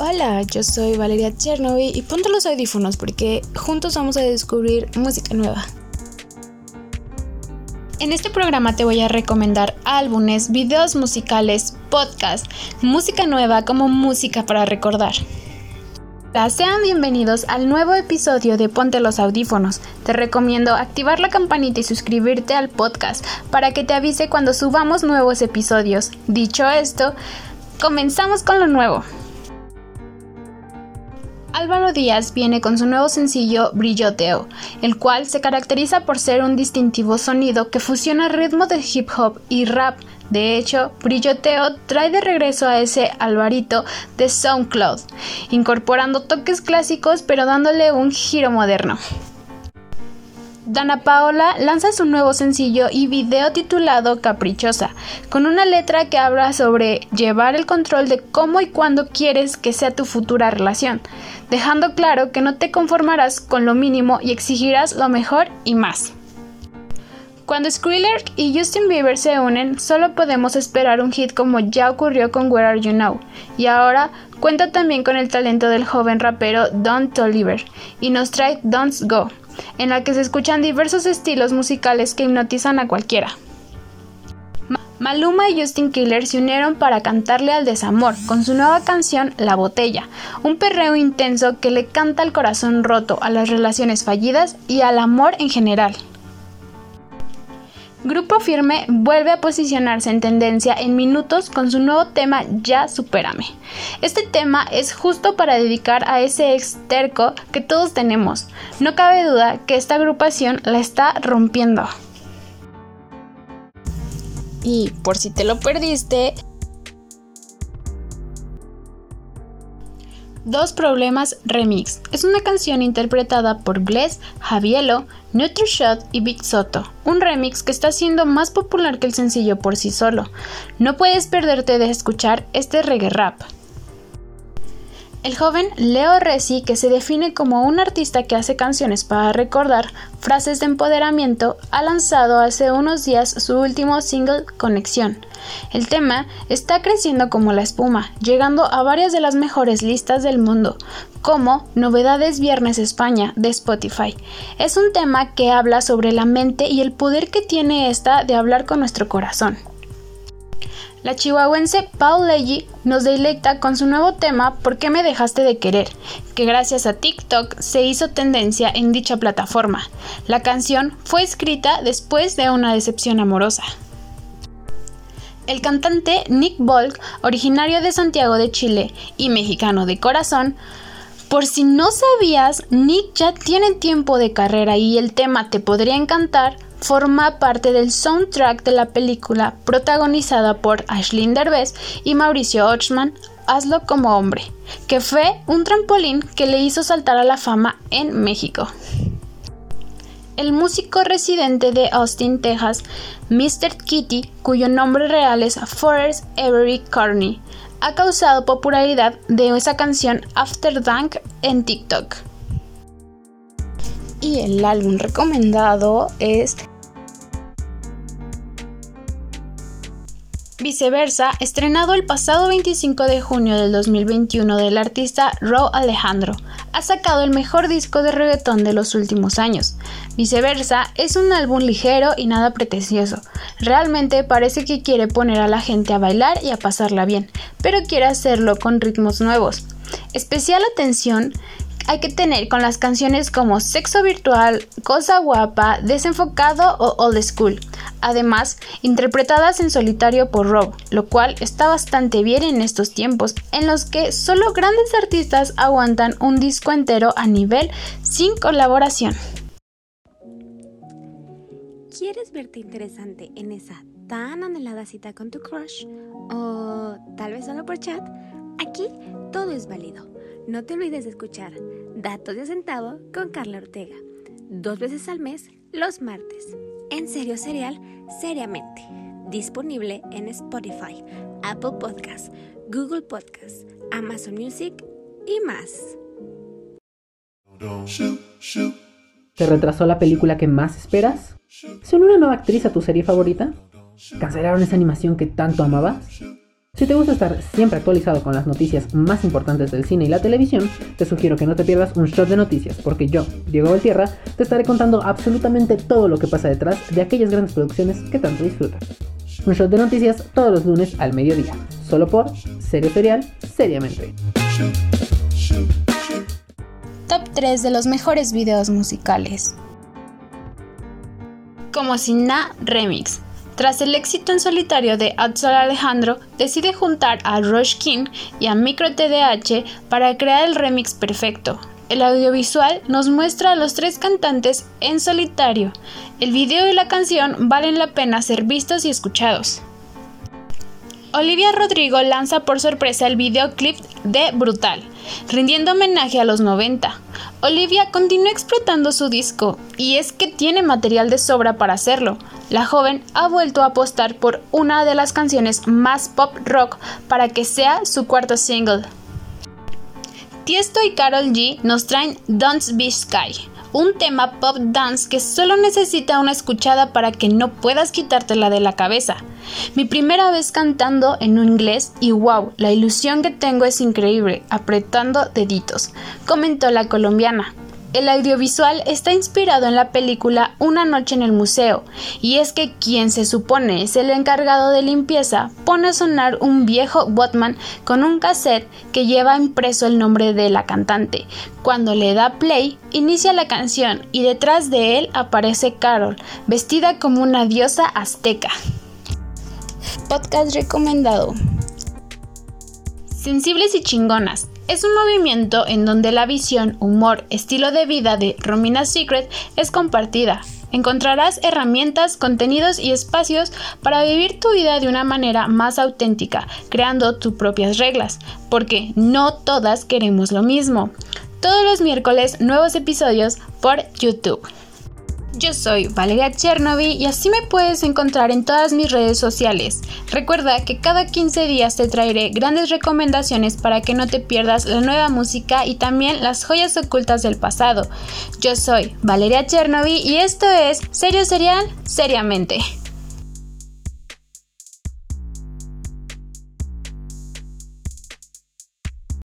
Hola, yo soy Valeria Chernobyl y ponte los audífonos porque juntos vamos a descubrir música nueva. En este programa te voy a recomendar álbumes, videos musicales, podcasts, música nueva como música para recordar. Sean bienvenidos al nuevo episodio de Ponte los audífonos. Te recomiendo activar la campanita y suscribirte al podcast para que te avise cuando subamos nuevos episodios. Dicho esto, comenzamos con lo nuevo. Álvaro Díaz viene con su nuevo sencillo Brilloteo, el cual se caracteriza por ser un distintivo sonido que fusiona ritmo de hip hop y rap. De hecho, Brilloteo trae de regreso a ese Alvarito de SoundCloud, incorporando toques clásicos pero dándole un giro moderno. Dana Paola lanza su nuevo sencillo y video titulado Caprichosa, con una letra que habla sobre llevar el control de cómo y cuándo quieres que sea tu futura relación, dejando claro que no te conformarás con lo mínimo y exigirás lo mejor y más. Cuando Skriller y Justin Bieber se unen, solo podemos esperar un hit como ya ocurrió con Where Are You Now, y ahora cuenta también con el talento del joven rapero Don Toliver, y nos trae Don't Go, en la que se escuchan diversos estilos musicales que hipnotizan a cualquiera. Maluma y Justin Killer se unieron para cantarle al desamor con su nueva canción La Botella, un perreo intenso que le canta al corazón roto, a las relaciones fallidas y al amor en general. Grupo Firme vuelve a posicionarse en tendencia en minutos con su nuevo tema Ya Supérame. Este tema es justo para dedicar a ese ex terco que todos tenemos. No cabe duda que esta agrupación la está rompiendo. Y por si te lo perdiste, Dos Problemas Remix. Es una canción interpretada por Bless, Javielo, NutriShot y Big Soto. Un remix que está siendo más popular que el sencillo por sí solo. No puedes perderte de escuchar este reggae rap. El joven Leo Resi, que se define como un artista que hace canciones para recordar frases de empoderamiento, ha lanzado hace unos días su último single Conexión. El tema está creciendo como la espuma, llegando a varias de las mejores listas del mundo, como Novedades Viernes España de Spotify. Es un tema que habla sobre la mente y el poder que tiene esta de hablar con nuestro corazón. La chihuahuense Paul Leggy nos deleita con su nuevo tema ¿Por qué me dejaste de querer?, que gracias a TikTok se hizo tendencia en dicha plataforma. La canción fue escrita después de una decepción amorosa. El cantante Nick Volk, originario de Santiago de Chile y mexicano de corazón, por si no sabías, Nick ya tiene tiempo de carrera y el tema te podría encantar forma parte del soundtrack de la película protagonizada por Ashlyn Derbez y Mauricio Ochman, Hazlo como hombre, que fue un trampolín que le hizo saltar a la fama en México. El músico residente de Austin, Texas, Mr. Kitty, cuyo nombre real es Forrest Avery Carney, ha causado popularidad de esa canción After Dank en TikTok. Y el álbum recomendado es Viceversa, estrenado el pasado 25 de junio del 2021 del artista Ro Alejandro, ha sacado el mejor disco de reggaetón de los últimos años. Viceversa es un álbum ligero y nada pretencioso. Realmente parece que quiere poner a la gente a bailar y a pasarla bien, pero quiere hacerlo con ritmos nuevos. Especial atención hay que tener con las canciones como Sexo Virtual, Cosa Guapa, Desenfocado o Old School, además interpretadas en solitario por Rob, lo cual está bastante bien en estos tiempos en los que solo grandes artistas aguantan un disco entero a nivel sin colaboración. ¿Quieres verte interesante en esa tan anhelada cita con tu crush? ¿O tal vez solo por chat? Aquí todo es válido. No te olvides de escuchar Datos de Centavo con Carla Ortega, dos veces al mes, los martes. En serio serial, seriamente. Disponible en Spotify, Apple Podcasts, Google Podcasts, Amazon Music y más. ¿Te retrasó la película que más esperas? ¿Son una nueva actriz a tu serie favorita? ¿Cancelaron esa animación que tanto amabas? Si te gusta estar siempre actualizado con las noticias más importantes del cine y la televisión, te sugiero que no te pierdas un shot de noticias, porque yo, Diego Valtierra, te estaré contando absolutamente todo lo que pasa detrás de aquellas grandes producciones que tanto disfrutas. Un shot de noticias todos los lunes al mediodía, solo por Serio Serial, seriamente. Top 3 de los mejores videos musicales. Como si na remix. Tras el éxito en solitario de Axel Alejandro, decide juntar a Rush King y a Micro TDH para crear el remix perfecto. El audiovisual nos muestra a los tres cantantes en solitario. El video y la canción valen la pena ser vistos y escuchados. Olivia Rodrigo lanza por sorpresa el videoclip de Brutal, rindiendo homenaje a los 90. Olivia continúa explotando su disco y es que tiene material de sobra para hacerlo. La joven ha vuelto a apostar por una de las canciones más pop rock para que sea su cuarto single. Tiesto y Carol G nos traen Don't Be Sky, un tema pop dance que solo necesita una escuchada para que no puedas quitártela de la cabeza. Mi primera vez cantando en un inglés y wow, la ilusión que tengo es increíble, apretando deditos, comentó la colombiana. El audiovisual está inspirado en la película Una noche en el museo, y es que quien se supone es el encargado de limpieza pone a sonar un viejo Botman con un cassette que lleva impreso el nombre de la cantante. Cuando le da play, inicia la canción y detrás de él aparece Carol, vestida como una diosa azteca. Podcast recomendado. Sensibles y chingonas. Es un movimiento en donde la visión, humor, estilo de vida de Romina Secret es compartida. Encontrarás herramientas, contenidos y espacios para vivir tu vida de una manera más auténtica, creando tus propias reglas, porque no todas queremos lo mismo. Todos los miércoles nuevos episodios por YouTube. Yo soy Valeria Chernovi y así me puedes encontrar en todas mis redes sociales. Recuerda que cada 15 días te traeré grandes recomendaciones para que no te pierdas la nueva música y también las joyas ocultas del pasado. Yo soy Valeria Chernovi y esto es Serio Serial, seriamente.